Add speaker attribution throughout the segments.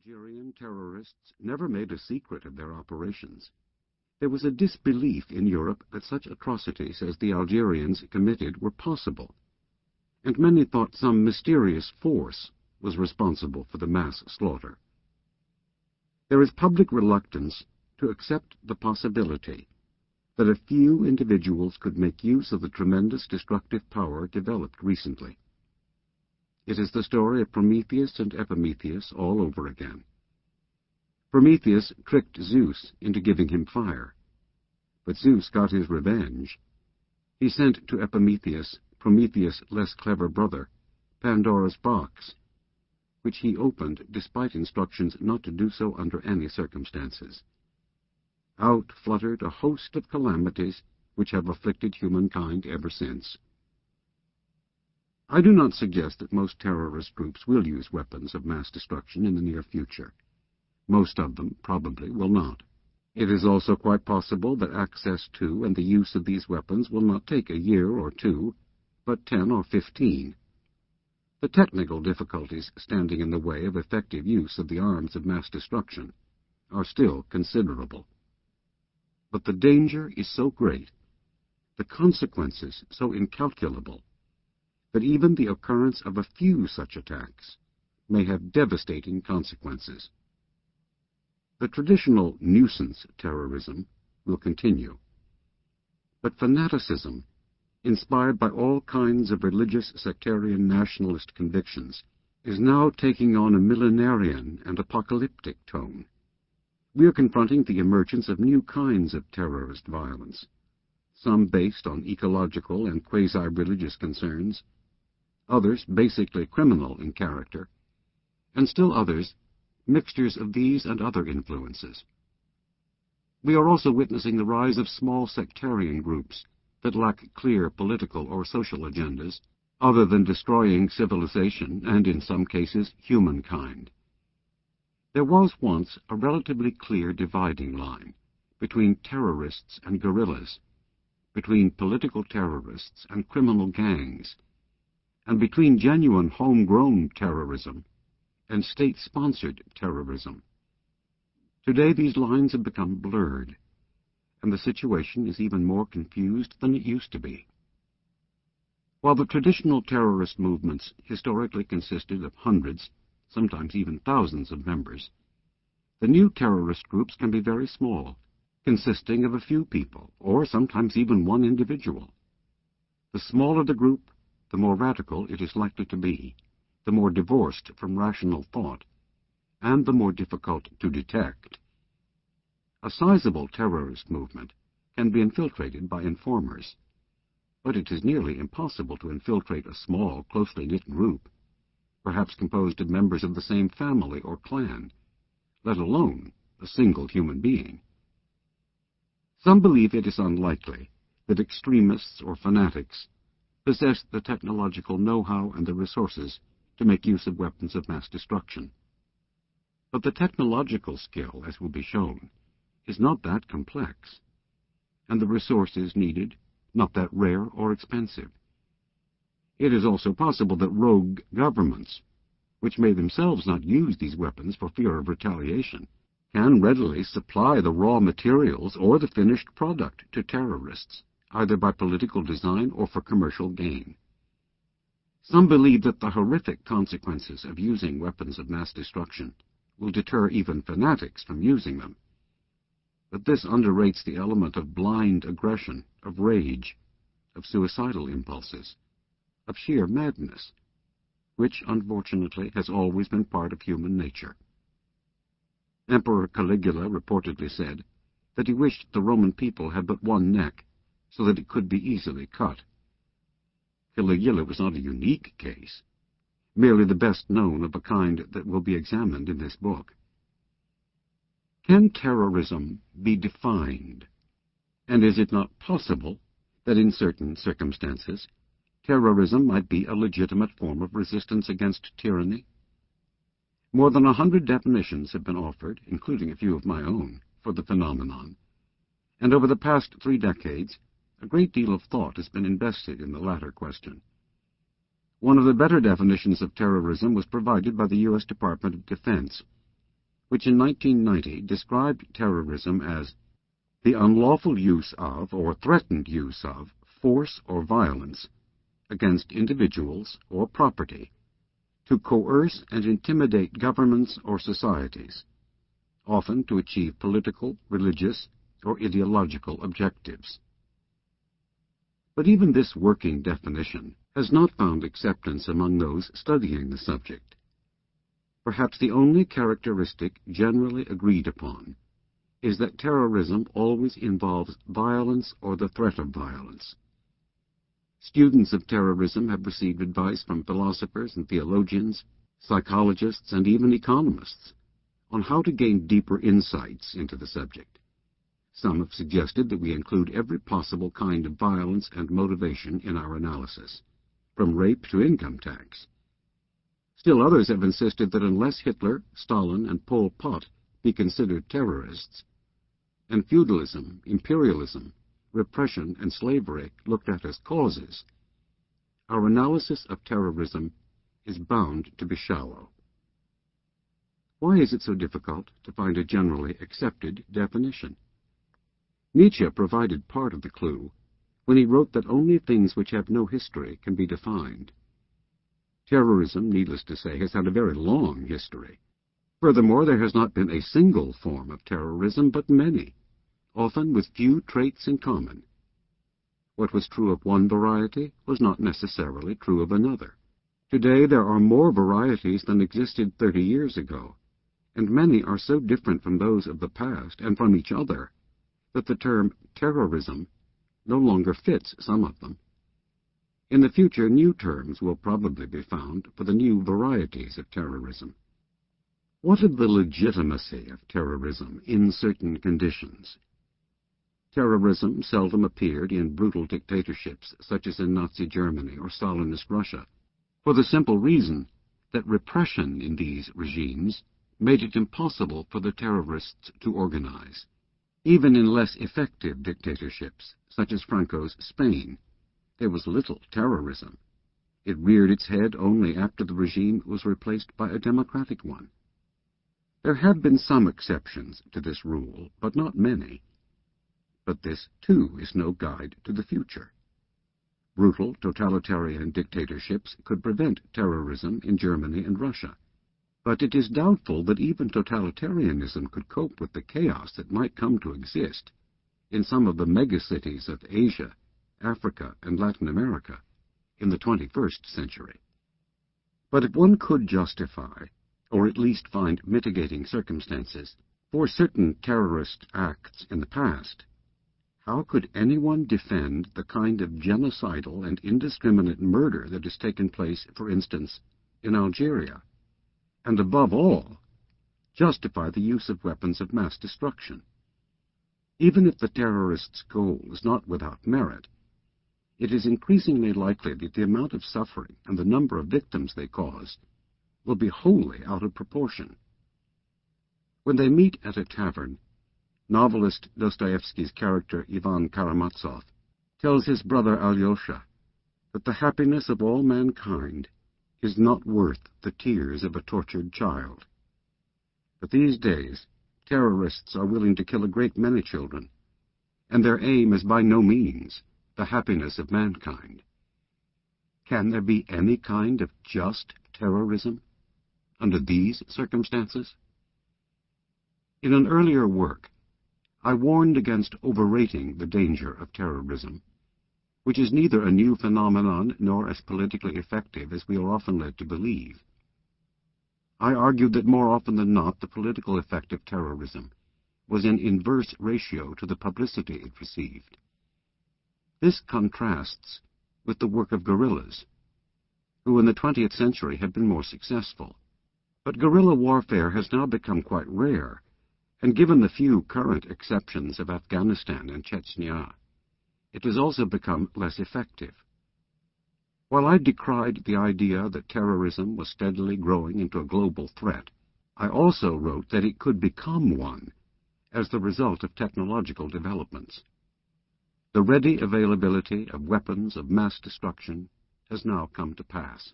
Speaker 1: Algerian terrorists never made a secret of their operations. There was a disbelief in Europe that such atrocities as the Algerians committed were possible, and many thought some mysterious force was responsible for the mass slaughter. There is public reluctance to accept the possibility that a few individuals could make use of the tremendous destructive power developed recently. It is the story of Prometheus and Epimetheus all over again. Prometheus tricked Zeus into giving him fire. But Zeus got his revenge. He sent to Epimetheus, Prometheus' less clever brother, Pandora's box, which he opened despite instructions not to do so under any circumstances. Out fluttered a host of calamities which have afflicted humankind ever since. I do not suggest that most terrorist groups will use weapons of mass destruction in the near future. Most of them probably will not. It is also quite possible that access to and the use of these weapons will not take a year or two, but ten or fifteen. The technical difficulties standing in the way of effective use of the arms of mass destruction are still considerable. But the danger is so great, the consequences so incalculable, that even the occurrence of a few such attacks may have devastating consequences. The traditional nuisance terrorism will continue, but fanaticism, inspired by all kinds of religious sectarian nationalist convictions, is now taking on a millenarian and apocalyptic tone. We are confronting the emergence of new kinds of terrorist violence, some based on ecological and quasi-religious concerns, others basically criminal in character, and still others mixtures of these and other influences. We are also witnessing the rise of small sectarian groups that lack clear political or social agendas other than destroying civilization and, in some cases, humankind. There was once a relatively clear dividing line between terrorists and guerrillas, between political terrorists and criminal gangs, and between genuine homegrown terrorism and state-sponsored terrorism. Today these lines have become blurred, and the situation is even more confused than it used to be. While the traditional terrorist movements historically consisted of hundreds, sometimes even thousands of members, the new terrorist groups can be very small, consisting of a few people, or sometimes even one individual. The smaller the group, the more radical it is likely to be, the more divorced from rational thought, and the more difficult to detect. A sizable terrorist movement can be infiltrated by informers, but it is nearly impossible to infiltrate a small, closely knit group, perhaps composed of members of the same family or clan, let alone a single human being. Some believe it is unlikely that extremists or fanatics possess the technological know-how and the resources to make use of weapons of mass destruction. But the technological skill, as will be shown, is not that complex, and the resources needed not that rare or expensive. It is also possible that rogue governments, which may themselves not use these weapons for fear of retaliation, can readily supply the raw materials or the finished product to terrorists either by political design or for commercial gain. Some believe that the horrific consequences of using weapons of mass destruction will deter even fanatics from using them. But this underrates the element of blind aggression, of rage, of suicidal impulses, of sheer madness, which, unfortunately, has always been part of human nature. Emperor Caligula reportedly said that he wished the Roman people had but one neck, so that it could be easily cut. Caligula was not a unique case, merely the best known of a kind that will be examined in this book. Can terrorism be defined? And is it not possible that in certain circumstances terrorism might be a legitimate form of resistance against tyranny? More than a hundred definitions have been offered, including a few of my own, for the phenomenon, and over the past three decades a great deal of thought has been invested in the latter question. One of the better definitions of terrorism was provided by the U.S. Department of Defense which in 1990 described terrorism as the unlawful use of or threatened use of force or violence against individuals or property to coerce and intimidate governments or societies, often to achieve political, religious, or ideological objectives. But even this working definition has not found acceptance among those studying the subject. Perhaps the only characteristic generally agreed upon is that terrorism always involves violence or the threat of violence. Students of terrorism have received advice from philosophers and theologians, psychologists, and even economists on how to gain deeper insights into the subject. Some have suggested that we include every possible kind of violence and motivation in our analysis, from rape to income tax. Still others have insisted that unless Hitler, Stalin, and Pol Pot be considered terrorists, and feudalism, imperialism, repression, and slavery looked at as causes, our analysis of terrorism is bound to be shallow. Why is it so difficult to find a generally accepted definition? Nietzsche provided part of the clue when he wrote that only things which have no history can be defined. Terrorism, needless to say, has had a very long history. Furthermore, there has not been a single form of terrorism, but many often with few traits in common. What was true of one variety was not necessarily true of another. Today there are more varieties than existed thirty years ago, and many are so different from those of the past and from each other that the term terrorism no longer fits some of them. In the future, new terms will probably be found for the new varieties of terrorism. What of the legitimacy of terrorism in certain conditions? Terrorism seldom appeared in brutal dictatorships such as in Nazi Germany or Stalinist Russia, for the simple reason that repression in these regimes made it impossible for the terrorists to organize. Even in less effective dictatorships, such as Franco's Spain, there was little terrorism. It reared its head only after the regime was replaced by a democratic one. There have been some exceptions to this rule, but not many. But this, too, is no guide to the future. Brutal totalitarian dictatorships could prevent terrorism in Germany and Russia. But it is doubtful that even totalitarianism could cope with the chaos that might come to exist in some of the megacities of Asia, Africa, and Latin America in the 21st century. But if one could justify, or at least find mitigating circumstances, for certain terrorist acts in the past, how could anyone defend the kind of genocidal and indiscriminate murder that has taken place, for instance, in Algeria? And above all, justify the use of weapons of mass destruction? Even if the terrorists' goal is not without merit, it is increasingly likely that the amount of suffering and the number of victims they cause will be wholly out of proportion. When they meet at a tavern, novelist Dostoevsky's character Ivan Karamazov tells his brother Alyosha that the happiness of all mankind is not worth the tears of a tortured child. But these days, terrorists are willing to kill a great many children, and their aim is by no means the happiness of mankind. Can there be any kind of just terrorism under these circumstances? In an earlier work, I warned against overrating the danger of terrorism, which is neither a new phenomenon nor as politically effective as we are often led to believe. I argued that more often than not the political effect of terrorism was in inverse ratio to the publicity it received. This contrasts with the work of guerrillas, who in the 20th century had been more successful. But guerrilla warfare has now become quite rare and given the few current exceptions of Afghanistan and Chechnya, it has also become less effective. While I decried the idea that terrorism was steadily growing into a global threat, I also wrote that it could become one as the result of technological developments. The ready availability of weapons of mass destruction has now come to pass,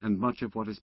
Speaker 1: and much of what is